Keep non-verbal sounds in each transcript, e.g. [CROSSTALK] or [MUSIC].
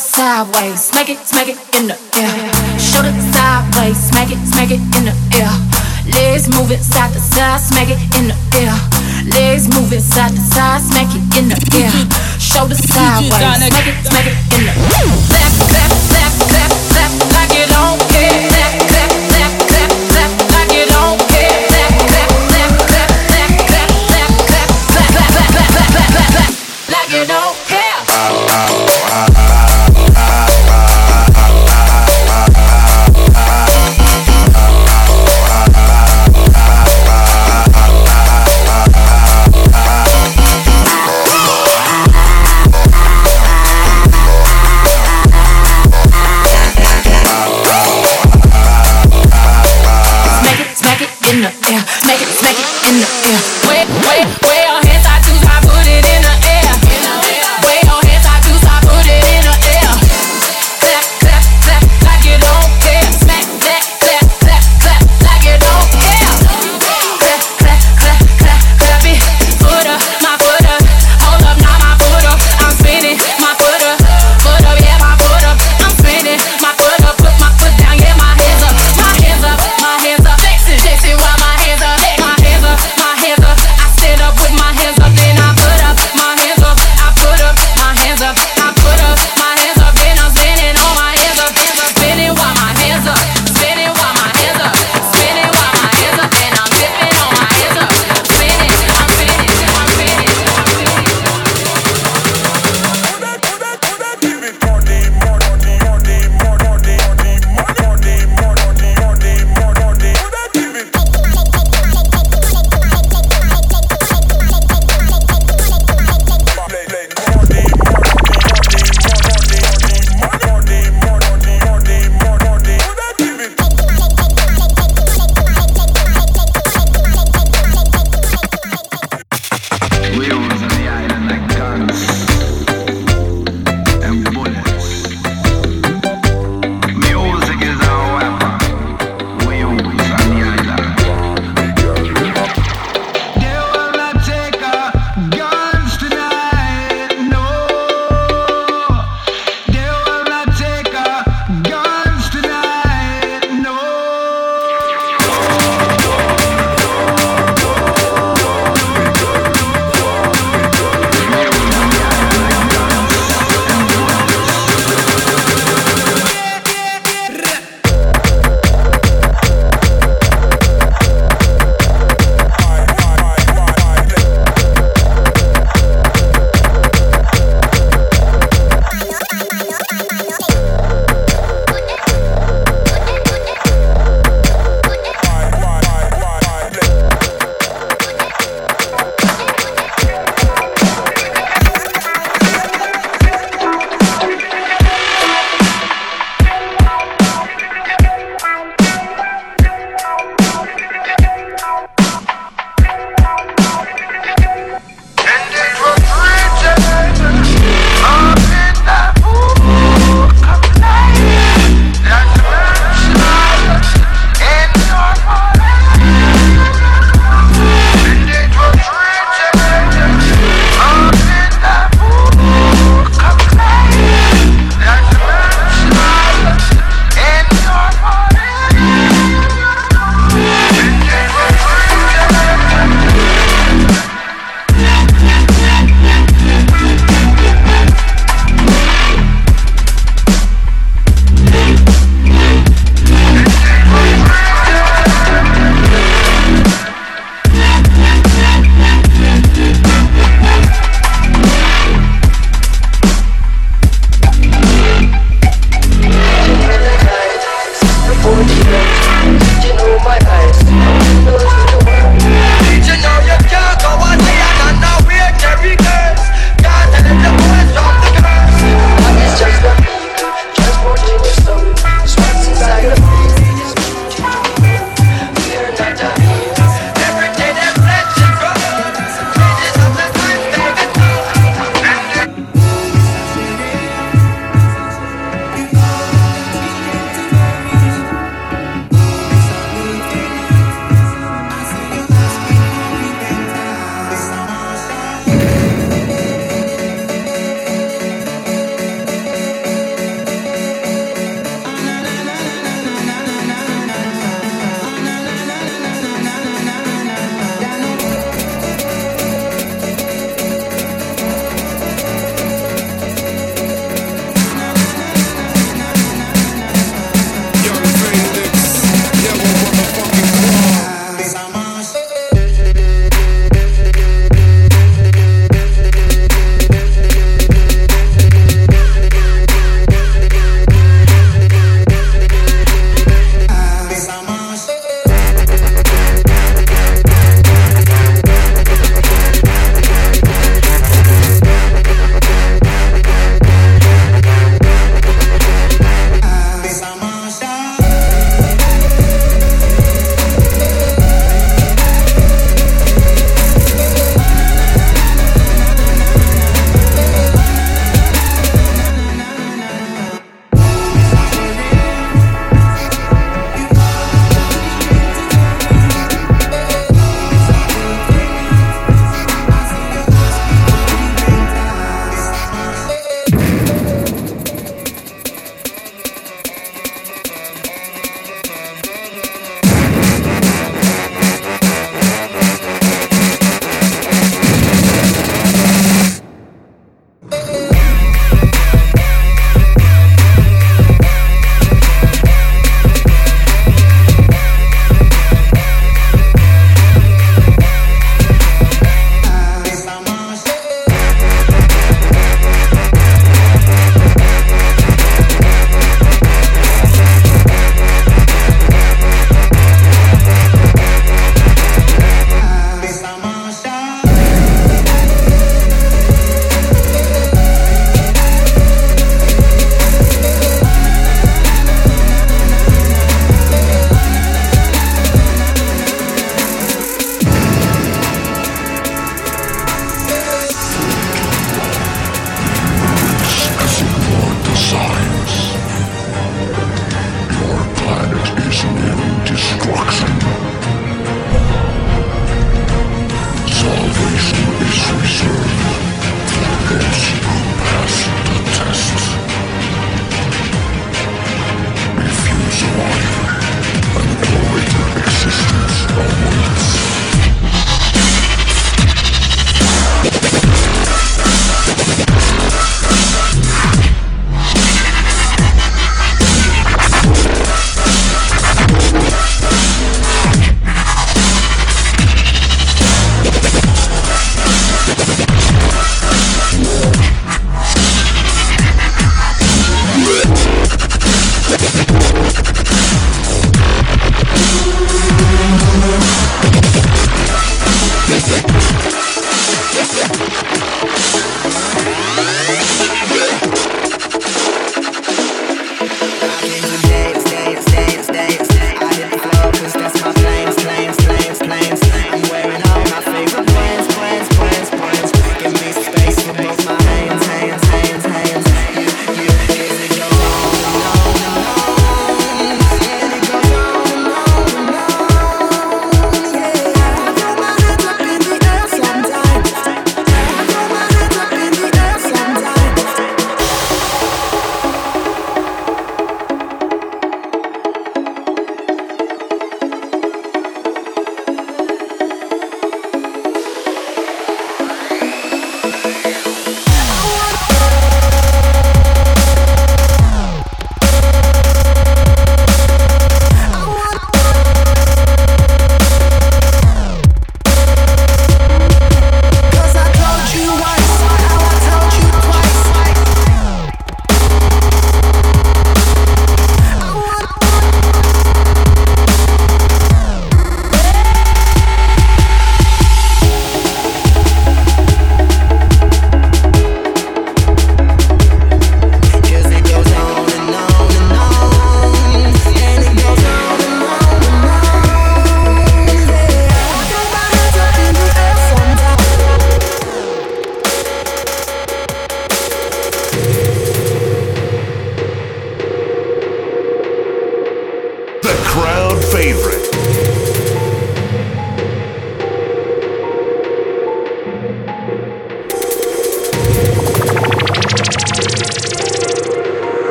sideways, smack it, smack it in the air. Shoulder sideways, smack it, smack it in the air. Legs move it side to side, smack it in the air. Legs moving side to side, smack it in the air. Shoulder sideways, smack it, smack it in the air. Clap, clap, clap, clap, clap, like it don't care. Clap, clap.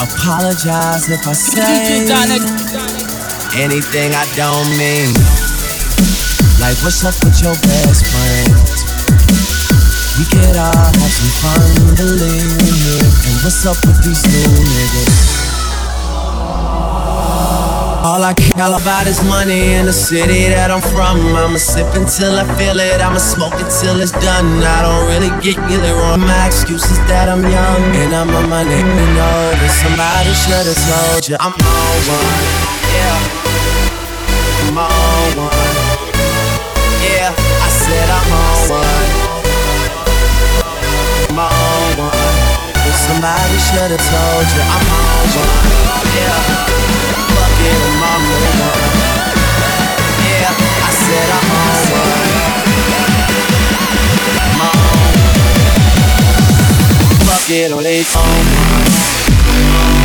Apologize if I say anything I don't mean. Like, what's up with your best friend? We could all have some fun, believe me. And what's up with these new niggas? All I care about is money in the city that I'm from. I'ma sip until I feel it, I'ma smoke it till it's done. I don't really get really wrong. My excuse is that I'm young and I'm on my name and know that somebody should've told you I'm on one. Yeah, I'm on one. Yeah, I said I'm on one. On one. Somebody should've told you I'm on one. Yeah get him I'm on it, on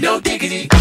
no diggity.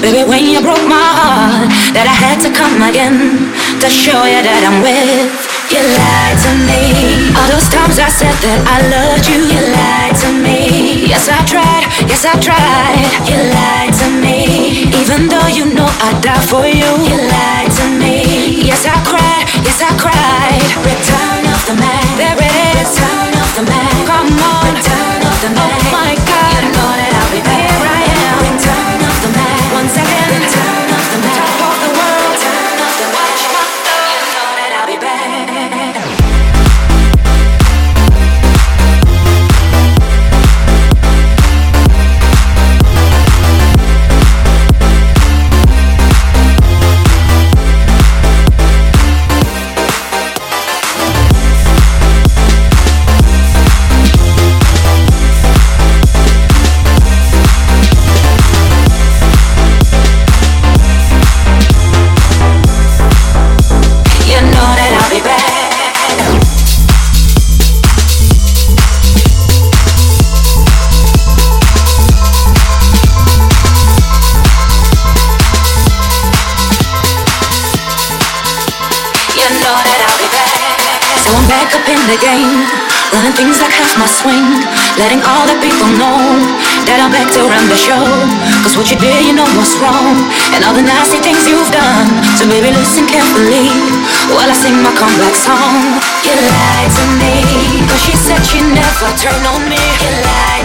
Baby, when you broke my heart, that I had to come again to show you that I'm with. You lied to me. All those times I said that I loved you, you lied to me. Yes, I tried. Yes, I tried. You lied to me. Even though you know I'd die for you, you lied to me. Yes, I cried. Yes, I cried. now back to run the show. Cause what you did, you know what's wrong. And all the nasty things you've done. So baby, listen carefully While I sing my comeback song. You lied to me. Cause she said she never turned on me. You lied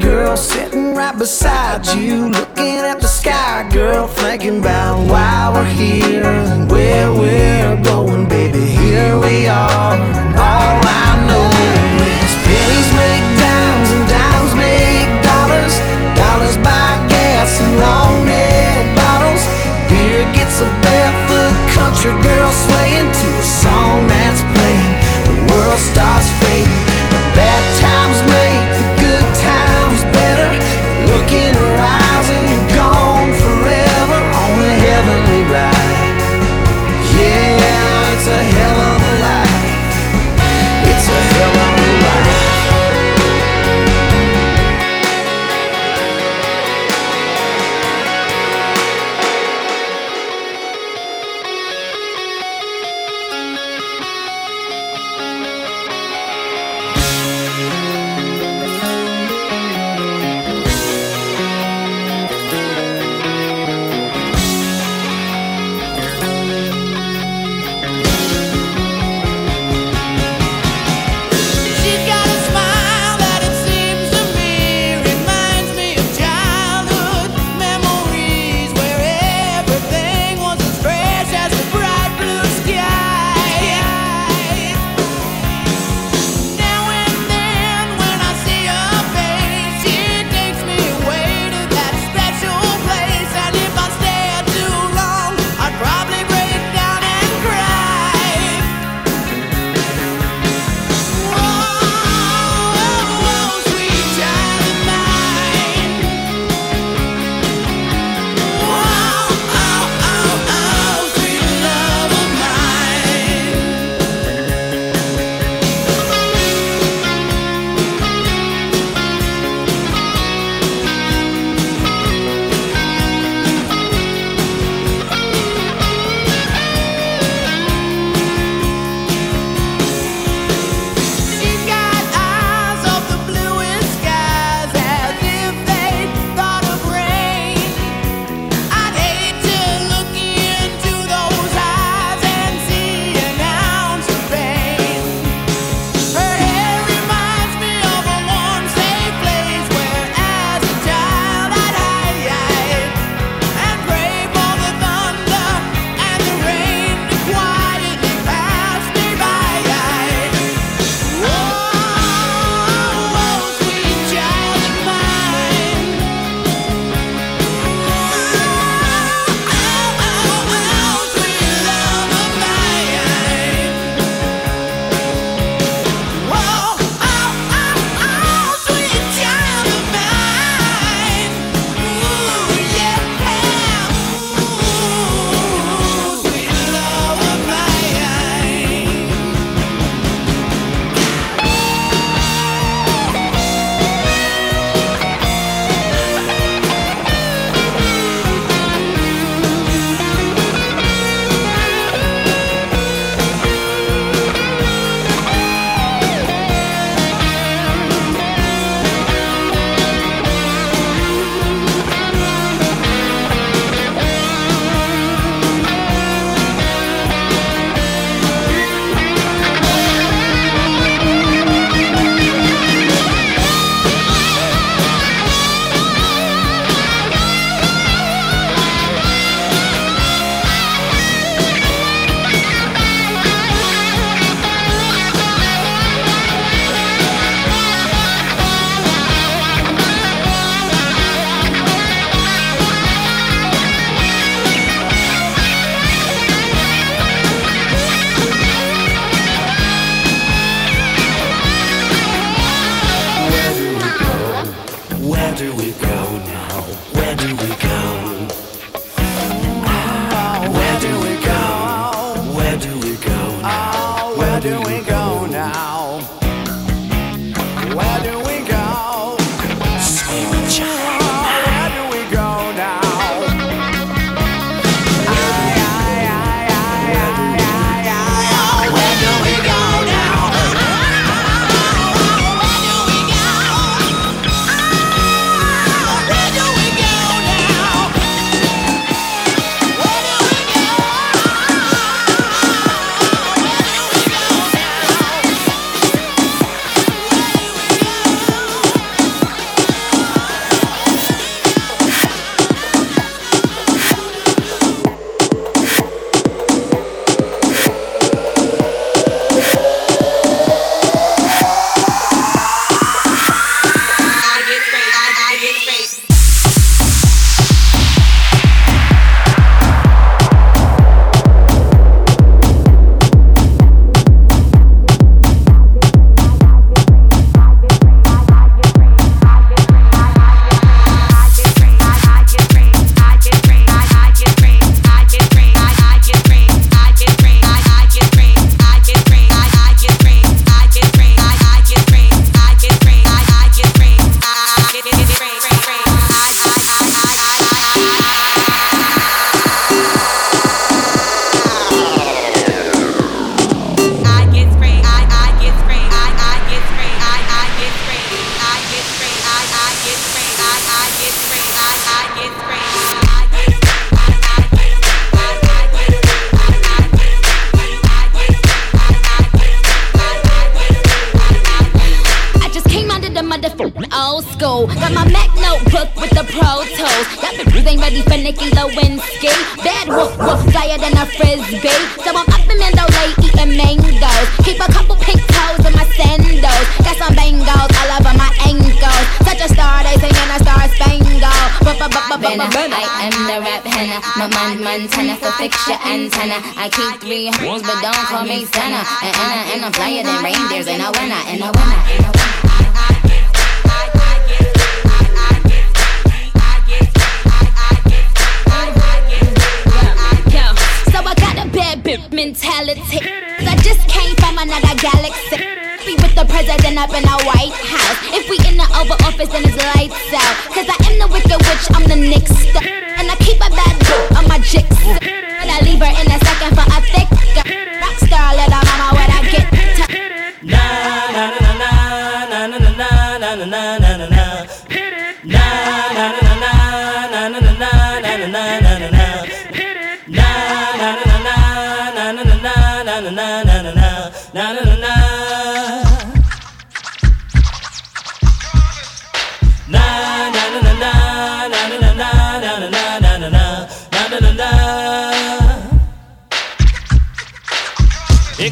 girl sitting right beside you, looking at the sky, girl, thinking about why we're here and where we're going, baby. Here we are, all I know is pennies make dimes and dimes make dollars, dollars buy gas and long neck bottles. Beer gets a barefoot country girl swaying to a song that's playing. The world starts.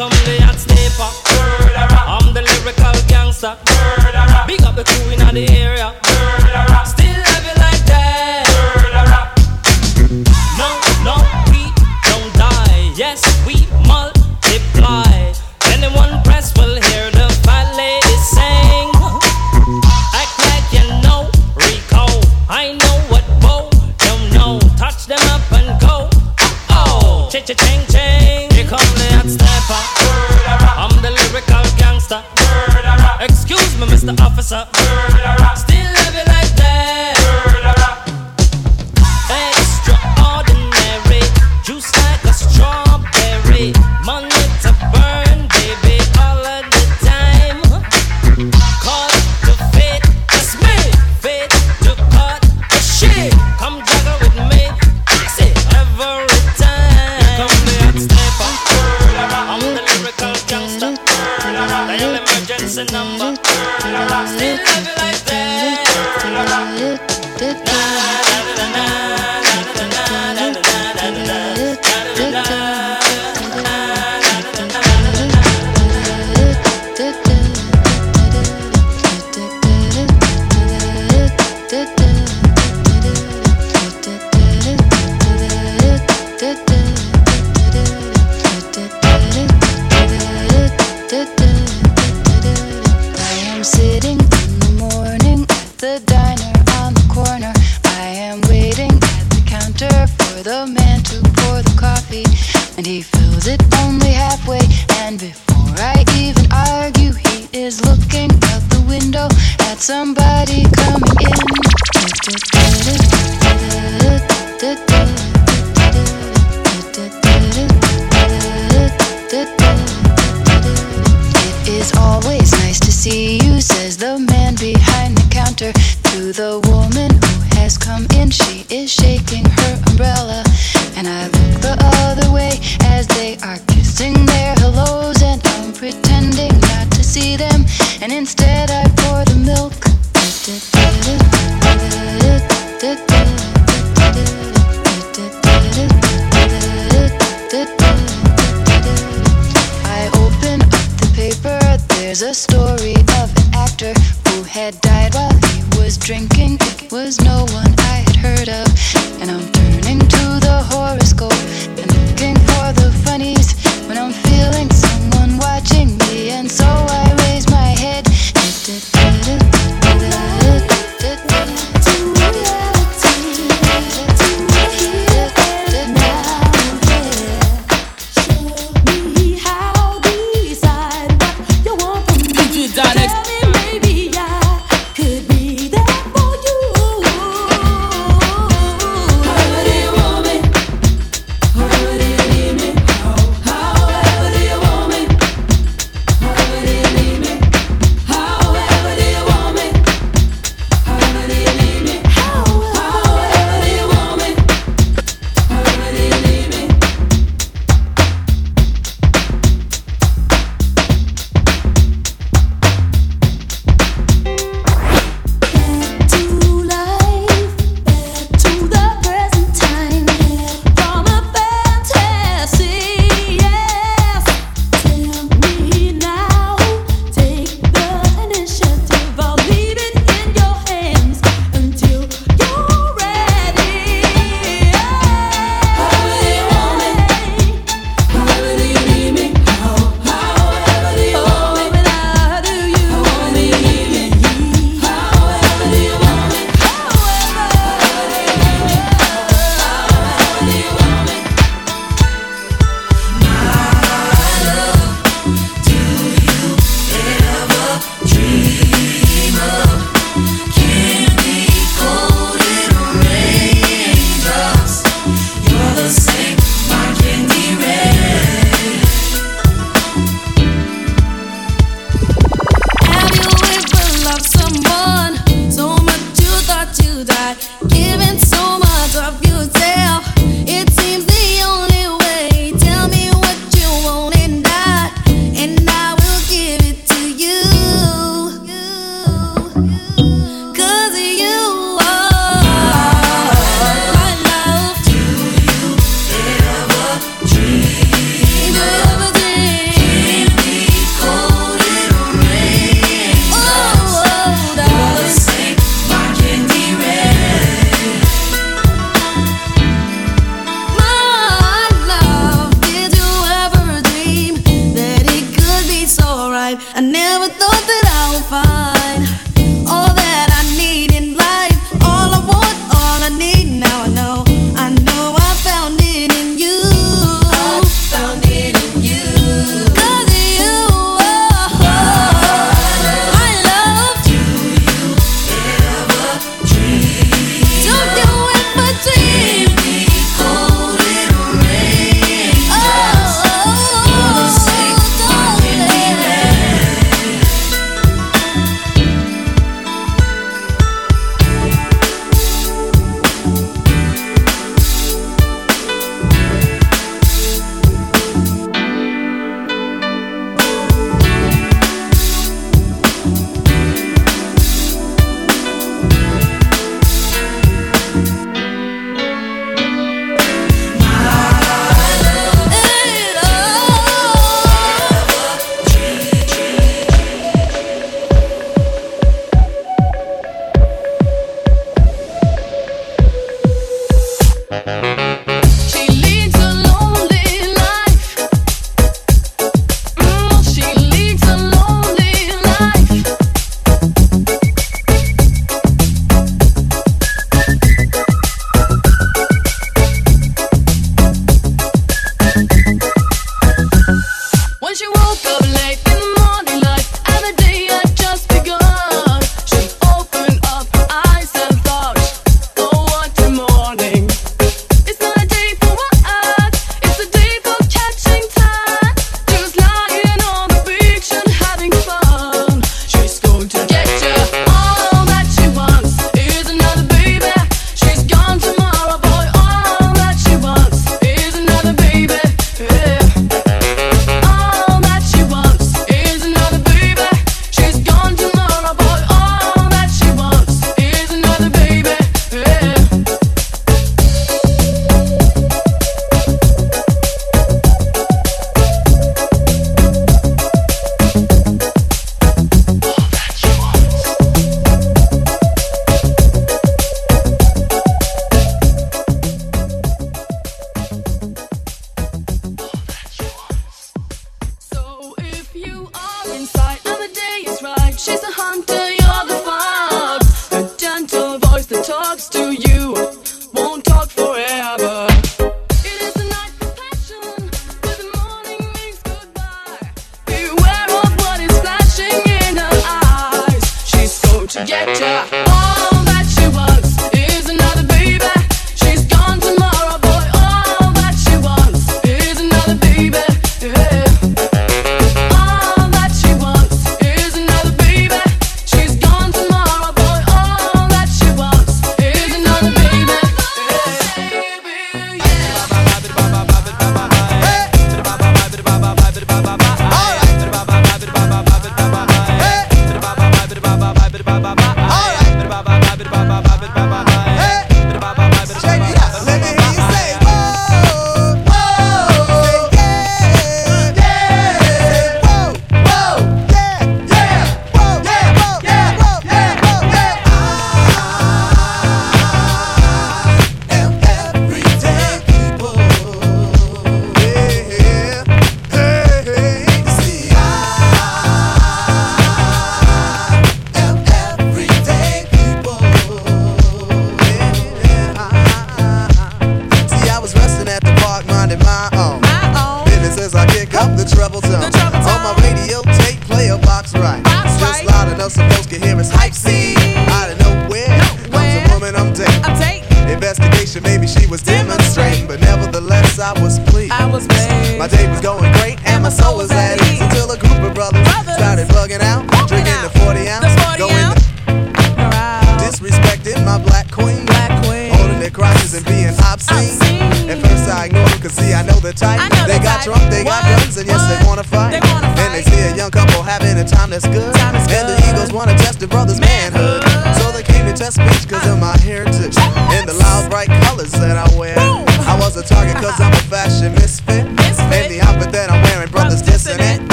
come the hot I'm the lyrical gangster. Big up the crew in the area. Was drinking. It was no one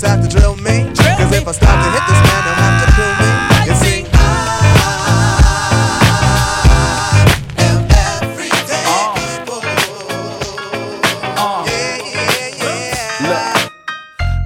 brothers have to drill me? Cause if I stop to hit this man, they'll have to kill me. You see, I am every day, boy. Look,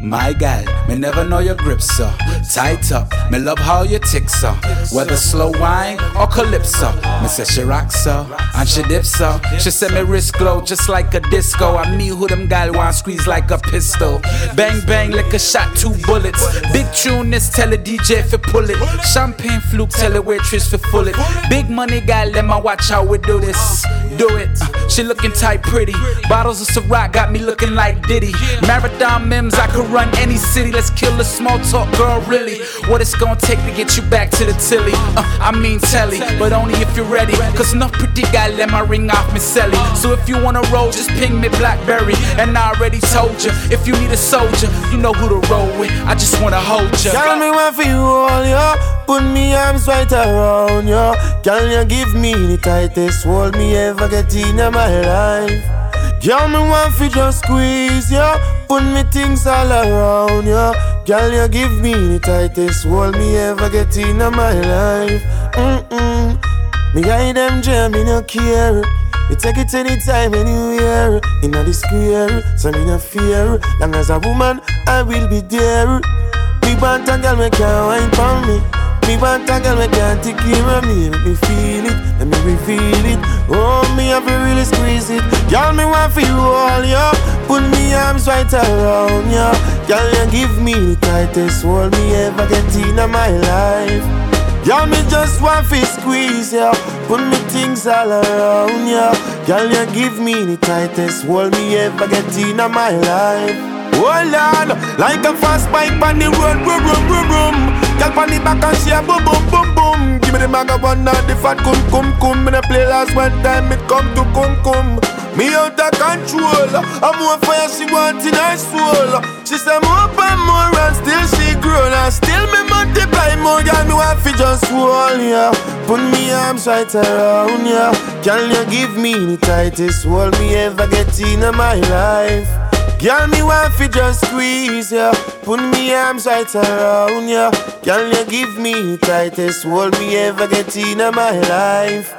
My gal, me never know your grip, so tight up. Me love how you tick, so whether slow wine or calypso. Me say she rock so and she dip so. She say me wrist glow just like a disco. I me who them gal want squeeze like a pistol. Bang bang like a shot, two bullets. Big tune this tell a DJ fi pull it. Champagne fluke tell a waitress fi full it. Big money gal, let me watch how we do this. Do it. She looking tight, pretty. Bottles of Ciroc got me looking like Diddy. Marathon Mims, I could run any city. Let's kill the small talk, girl. Really, what it's gonna take to get you back to the tilly? Uh, I mean telly, but only if you're ready. Cause no pretty guy let my ring off me celly. So if you wanna roll, just ping me Blackberry. And I already told you, if you need a soldier, you know who to roll with. I just wanna hold you. Tell me what for you all, yo. Put me arms right around you. Can you give me the tightest hold me ever get in my life? Girl, me want fi just squeeze you. Put me things all around you. Girl, you give me the tightest hold me ever get in my life. Mm-mm. Me guide them jam, me no care. Me take it anytime, anywhere. In the square, so me no fear. Long as a woman, I will be there. Want a girl, me can't wine for me. Me want a girl, me can't take care of me. Let me feel it, let me reveal it. Oh, me have to really squeeze it. Girl, me want feel roll ya. Put me arms right around ya. Girl, you give me the tightest hold me ever get in my life. Girl, me just want to squeeze ya. Put me things all around ya. Girl, you give me the tightest hold me ever get in my life. Hold on, like a fast bike on the road, boom, boom, boom, boom. Girl, on the back and she a boom, boom, boom, boom. Give me the maga one now, the fat cum, cum, cum. Me the play last one time, it come to cum, cum. Me out of control. I'm more fire she want in her soul. She say more and more and still she grown and still me multiply more. Girl, me want fi just hold ya. Put me arms right around ya. Can you give me the tightest hold me ever get in my life? Girl, me want fi just squeeze ya. Put me arms right around ya. Can you give me tightest hold me ever get in my life?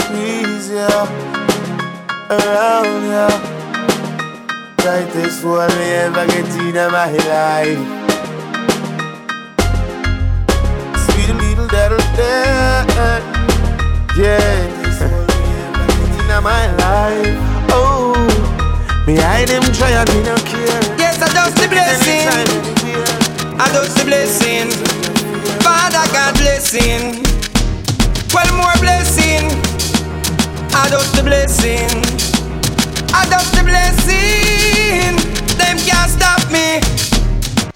Squeeze ya around ya. Tightest hold me ever get in my life. Sweet little little dad, yeah. This hold me ever get in my life. Oh. Me hide them try and me no care. Yes, I just the blessing. I just the blessing. Father God blessing. Well more blessing. I just the blessing. I just the blessing. Them can't stop me.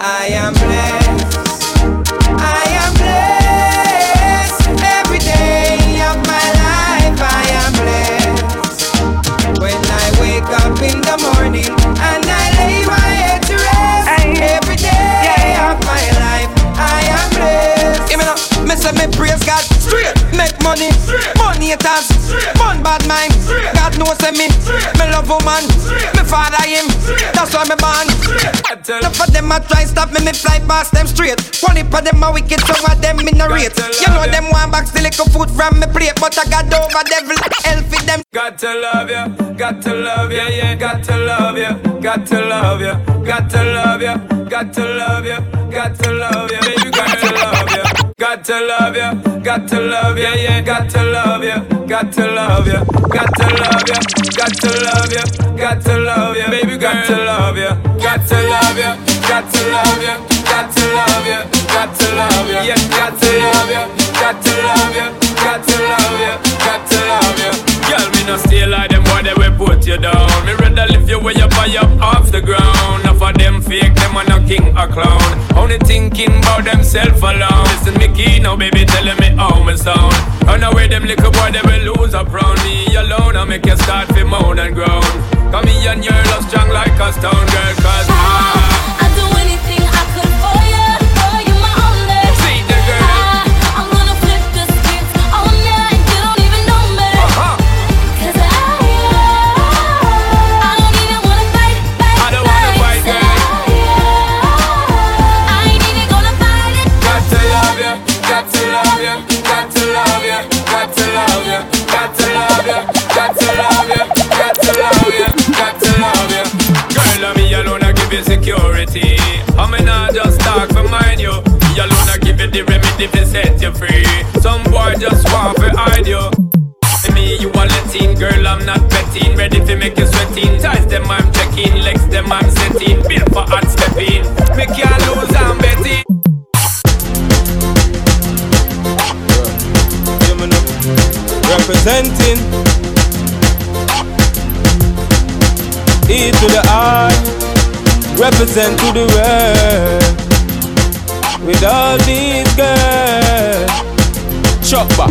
I am blessed. Me praise God. Straight, make money, money haters, fun bad mind. God knows me, me love woman, me father him, that's why me born. Enough of them a try stop me, me fly past them straight. One heap of them a wicked, so of them in the rate. You know them want back the little food from me plate, but I got over devil, hell fit them. Got to love ya, got to love ya, yeah, got to love ya, got to love ya, got to love ya, got to love ya, got to love ya, baby, got to love ya. Got to love ya, got to love ya, yeah, got to love ya, got to love ya, got to love ya, got to love ya, got to love ya, baby, got to love ya, got to love ya, got to love ya, got to love ya, got to love ya, yeah, got to love ya, got to love ya, got to love ya, got to love ya. Girl, me no stay like them boy, they will put you down. Me rather lift you way up high up off the ground. King or clown. Only thinking about themself alone. Listen, me key now, baby, telling me how me sound. Run away, them little boy, they will lose up round me alone. I make you start to moan and groan. Come me and your love strong like a stone girl, cause I, Represent to the world With all these girls Chopper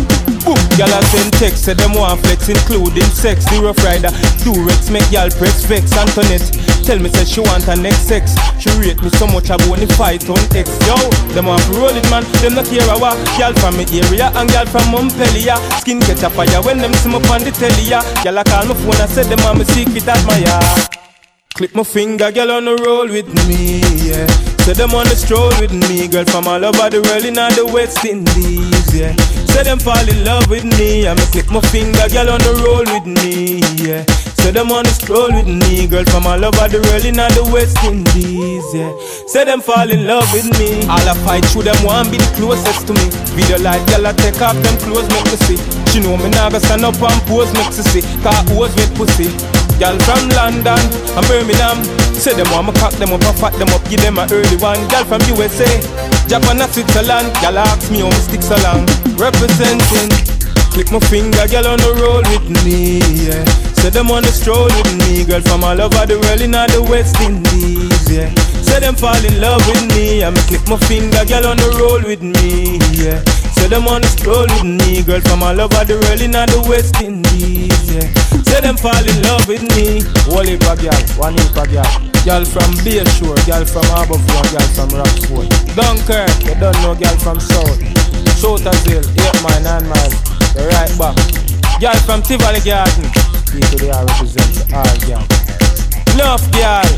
Y'all a send text, say them want flex, including sex. The rough rider, Durex, make y'all press vex. Antoinette, tell me say she want her next sex. She rate me so much, I wanna fight on X. Yo, them want to roll it, man. Them not care what. Y'all from me area and y'all from Montpellier. Skin catch a fire when them see me on the telly. ya. Y'all a call my phone and say them want me secret admire. Clip my finger, girl on the roll with me, yeah. Say them on the stroll with me, girl from all over the world in the West Indies, yeah. Say them fall in love with me, I'ma click my finger, girl on the roll with me, yeah. Say them wanna stroll with me, girl from all over the world in the West Indies, yeah. Say them fall in love with me. All I fight through them want be the closest to me. Video like girl I take off them clothes make me see. She know me now stand up and pose make me see. Car hose with pussy. Girl from London and Birmingham. Say them want me cock them up and fat them up, give them a early one. Girl from USA, Japan and Switzerland. Girl ask me how me stick so long. Representing. Click my finger, girl on the roll with me, yeah. Say them wanna stroll with me, girl from all over the world in all the West Indies, yeah. Say them fall in love with me, I'ma click my finger, girl on the roll with me, yeah. Them wanna stroll with me, girl from all over the world in the West Indies, yeah. Say them fall in love with me. Heap of girl, one heap of girl. Girl from Bayshore, girl from Harbourfront, girl from Rockford. Dunkirk, you don't know girl from South. Shooters Hill, 8 mile, 9 mile. The right back. Girl from Tivoli Garden. People they are represent all girl. Enough girl.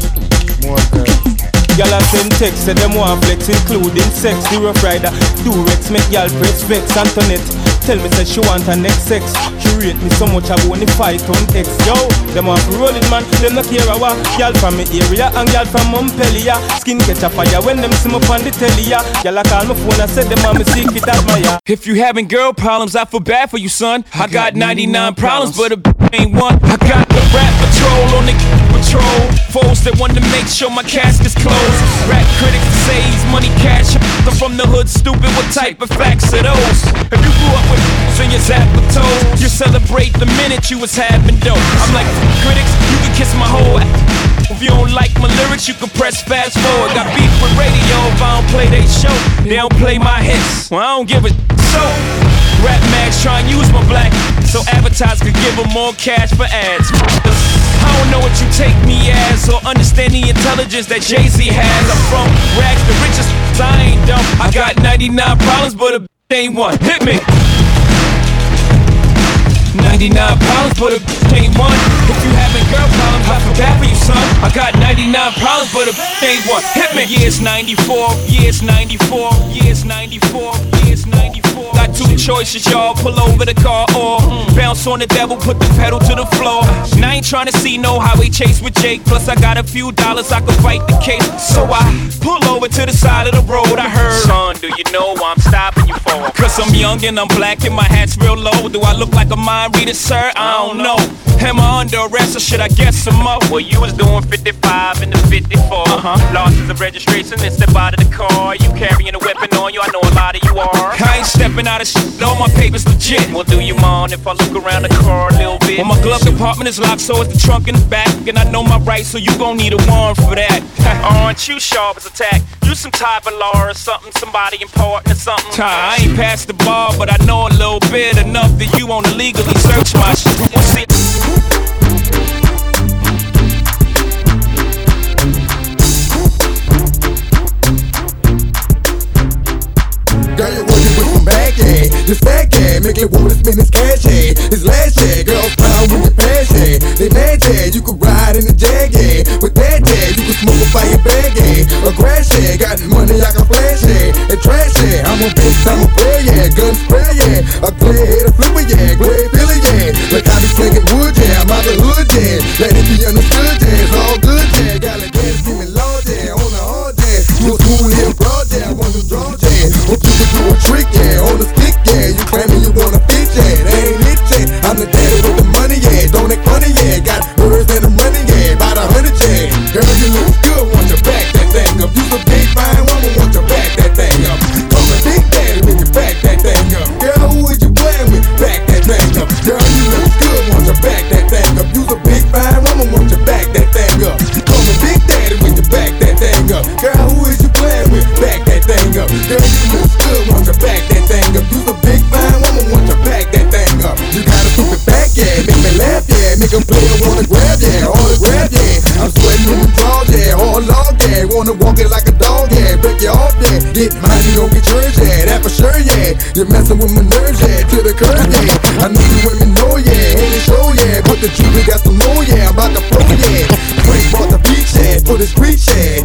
More girl. Girl I send text, say them want flex, including sex. The rough rider, do Rex, make girl press vex. Antoinette, tell me say she want her next sex. She rate me so much I only fight on X. Yo, them want to roll it man, them not care a. Girl from me area and girl from Montpellier. Skin catch a fire when them see me on the telly. ya. Girl I call my phone, I said them want me secret admire. If you having girl problems, I feel bad for you, son. I, got 99 problems, but a ain't one. I got the rap patrol on the patrol. Foes that want to make sure my casket's closed. Rap critics say he's money cash. I'm from the hood, stupid. What type of facts are those? If you grew up with in your zap toes, you celebrate the minute you was having dope. I'm like, critics, you can kiss my whole ass. If you don't like my lyrics, you can press fast forward. Got beef with radio if I don't play they show. They don't play my hits. Well, I don't give a so. Rap mags try and use my black so advertisers could give them more cash for ads. I don't know what you take me as or understand the intelligence that Jay Z has. I'm from rags to riches, I ain't dumb. I got 99 problems, but a ain't one. Hit me. 99 problems, but a ain't one. If you having girl problems, I feel bad for you, son. I got 99 problems, but a ain't one. Hit me. Years 94, years 94, years 94, years 94. Got two choices, y'all. Pull over the car or bounce on the devil, put the pedal to the floor. And I ain't trying to see no highway chase with Jake. Plus, I got a few dollars, I could fight the case. So I pull over to the side of the road. I heard, son, do you know why I'm stopping you for? Cause I'm young and I'm black and my hat's real low. Do I look like a mind reader, sir? I don't know. Am I under arrest or should I guess some more? Well, you was doing 55 in the 54. Uh-huh. Losses of registration and step out of the car. You carrying a weapon on you, I know a lot of you are. I ain't stepping out of shit, all my papers legit. Well, do you mind if I look around the car a little bit? Well, my glove compartment is locked, so it's the trunk in the back. And I know my rights, so you gon' need a warrant for that. [LAUGHS] Aren't you sharp as a tack? You some type of law or something, somebody important or something. I ain't past the bar, but I know a little bit enough that you wanna legally search my shit. Working with some bag, yeah. This bag, yeah. Make it wanna spend this cash, yeah. This last, yeah. Girls pound with your pass, yeah. They mad, yeah. You could ride in the jag, yeah. With that, yeah. You could smoke a fire bag, yeah. A grass, yeah. Got money I can flash, yeah. And trash, yeah. I'm a bitch, I'm a player, yeah. Gun spray, yeah. A clear head, a flipper, yeah. Gray Billy, yeah. Like I be slinging wood, yeah. I'm out the hood, yeah. Let it be understood, Get mine, you gon' get yours, yeah. That for sure, yeah. You're messing with my nerves, yeah. To the curb, yeah. I know you women know, yeah. Ain't it show, yeah. But the truth, we got some more, yeah. I'm about to pro, yeah. Frank brought the beach, yeah. For the street, yeah.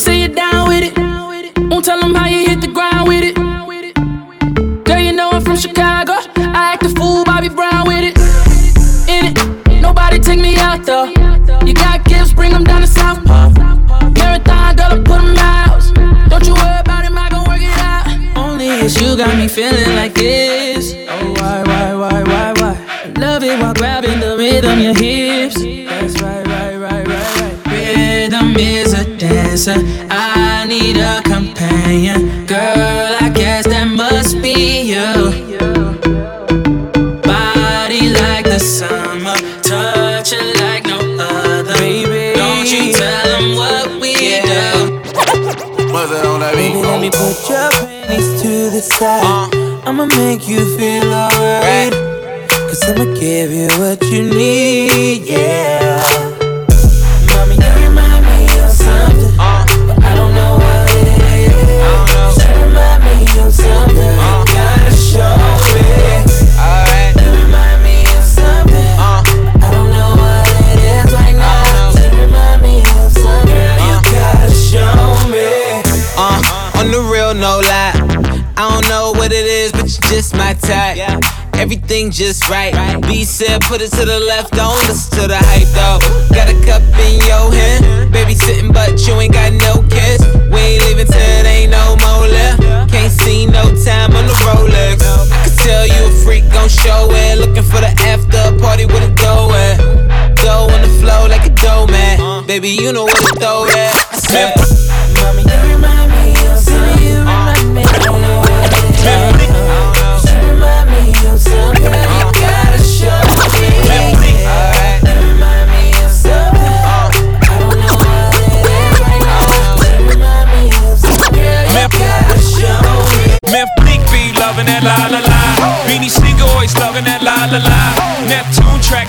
say you're down with it. Won't tell them how you hit the ground with it. Girl, you know I'm from Chicago. I act a fool, Bobby Brown with it. In it, nobody take me out though. You got gifts, bring them down to South Park. Marathon, girl, I put them out. Don't you worry about him, I gon' work it out. Only it's you got me feeling like this. Oh, why, why, why, why, why? Love it while grabbing the rhythm, your hips. That's right I'm is a dancer. I need a companion. Girl, I guess that must be you. Body like the summer, touching like no other. Baby, don't you tell them what we yeah. do. What's? Baby, let me put your panties to the side. Uh. I'ma make you feel alright. Cause I'ma give you what you need, yeah. Just my. Everything just right. B said, put it to the left, don't listen to the hype though. Got a cup in your hand, baby sitting, but you ain't got no kiss. We ain't leaving till it ain't no more left. Can't see no time on the Rolex. I could tell you a freak gon' show it. Looking for the after party with a dough at. Dough on the flow like a dough man. Baby, you know what to throw at. I said, Mommy, you remind me of. You remind me. I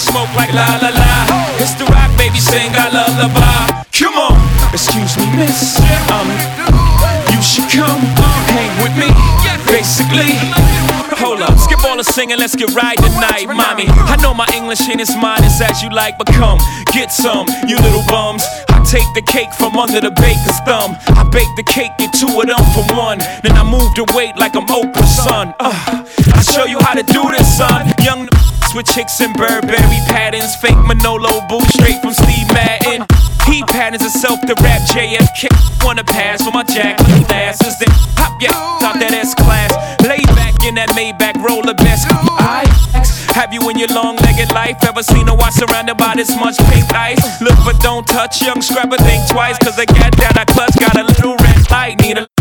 smoke like la la la. It's the rock baby sing I lullaby. Come on, excuse me, miss. Um, you should come hang with me. Basically, all the singing, let's get right tonight, mommy. I know my English ain't as modest as you like, but come get some, you little bums. I take the cake from under the baker's thumb. I bake the cake, get two of them for one. Then I move the weight like I'm Oprah's son. Uh, I show you how to do this, son. Young [LAUGHS] with chicks in Burberry patterns, fake Manolo boots straight from Steve Madden. He patterns himself to rap JFK. Wanna pass for my jack glasses, then pop yeah, [LAUGHS] top that S class. Lay back in that Maybach roller I have you in your long-legged life ever seen a watch surrounded by this much pink ice? Look but don't touch, young scrapper think twice, cause the gat that I clutch got a little red light, need a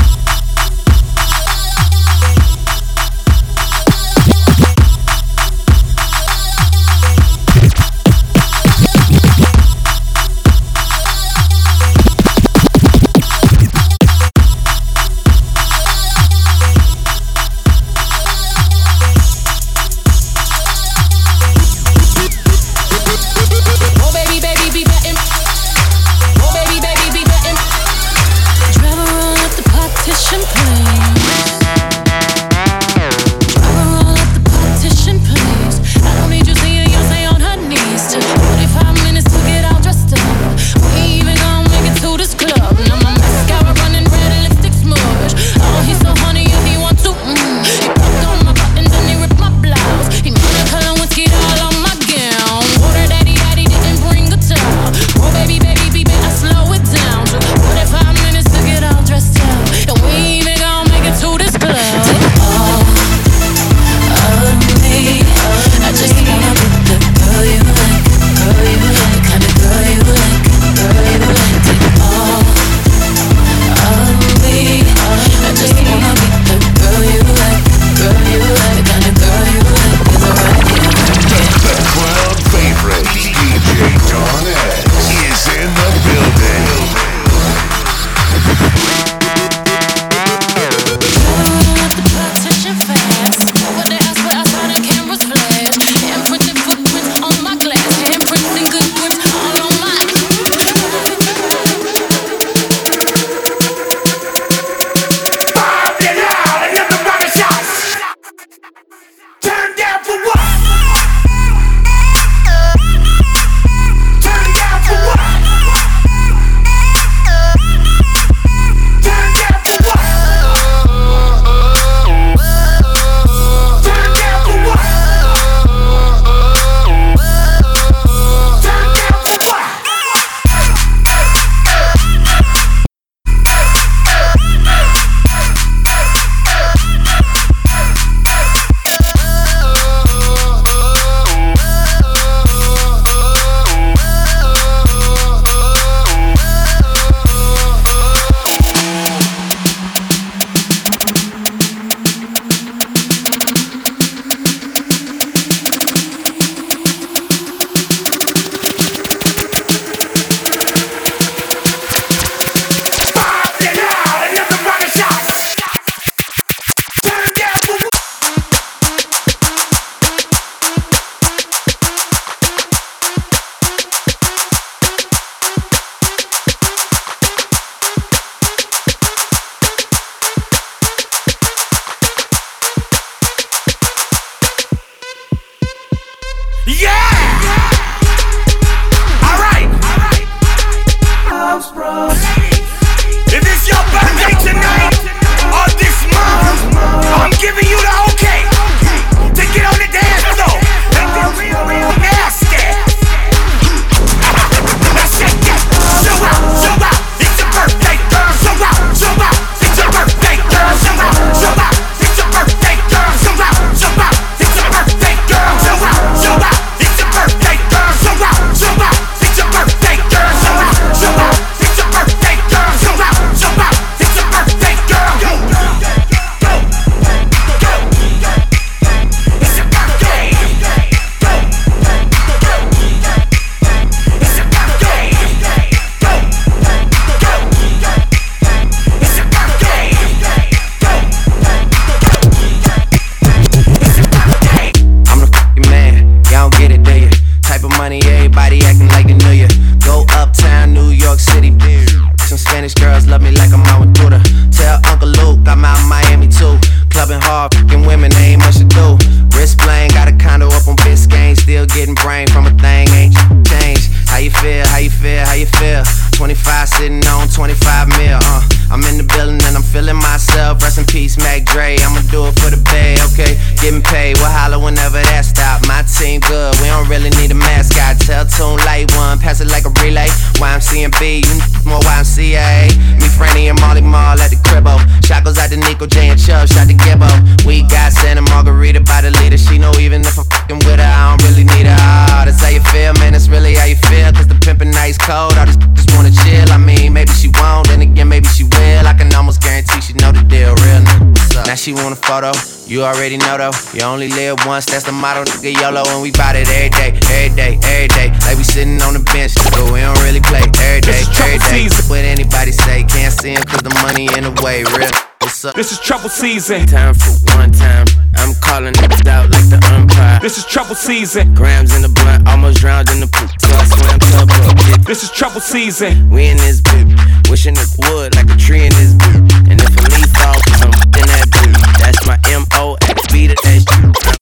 game and ain't much to do. Wrist playing, got a condo up on Biscayne, still getting brain from a thing, ain't changed. How you feel? How you feel? How you feel? 25 sitting on 25 mil, uh. I'm in the building and I'm feeling myself. Rest in peace, Mac Dre. I'ma do it for the bay, okay? Getting paid, we'll holler whenever that stop. My team good, don't really need a mascot. Tell tune light one, pass it like a relay. YMC and B, you more YMCA. Me, Franny, and Mally Mall at the cribbo. Shot goes out to Nico J and Chubb, shot to Gibbo. We got Santa Margherita by the leader. She know even if I'm fucking with her, I don't really need her. Oh, that's how you feel, man. That's really how you feel. Cause the pimpin' nice cold. I just, just wanna chill. I mean, maybe she won't, then again, maybe she will. I can almost guarantee she know the deal. Real nigga. Now she want a photo. You already know though. You only live once, that's the motto, nigga. YOLO, and we bout it every day, every day, every day. Like we sitting on the bench, but we don't really play every day, every day. What anybody say, can't see him cause the money in the way. Real. What's up? This is trouble season. Time for one time. I'm calling it out like the umpire. This is trouble season. Grams in the blunt, almost drowned in the poop. So I swam tub up. This is trouble season. We in this boot. Wishing it would like a tree in this boot. And if a leaf falls, I'm in that boot. That's my M.O. X B to H.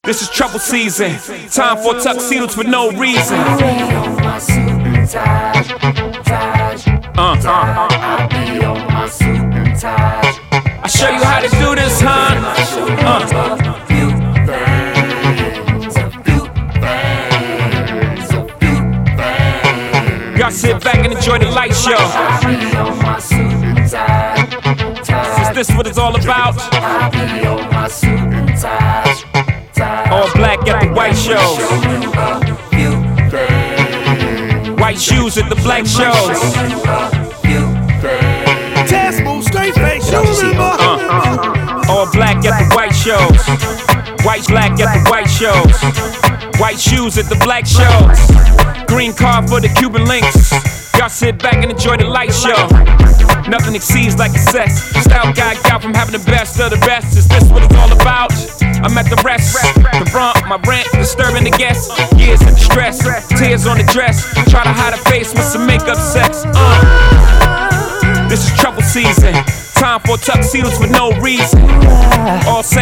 This is trouble season. Time for tuxedos for no reason. Uh, uh, uh. I show you how to do this, huh? Uh. Y'all sit back and enjoy the light show. Is this what it's all about? All black at the white shows. White shoes at the black shows. Test move, straight face, you remember? All black at the white shows. White black at the white shows. White shoes at the black shows. Green card for the Cuban links. Y'all sit back and enjoy the light show. Nothing exceeds like sex. Style guy got from having the best of the best. Is this what it's all about? I'm at the rest, the rump, my rent, disturbing the guests. Years of distress, tears on the dress. Try to hide a face with some makeup sex. Uh. This is trouble season. Time for tuxedos for no reason. All same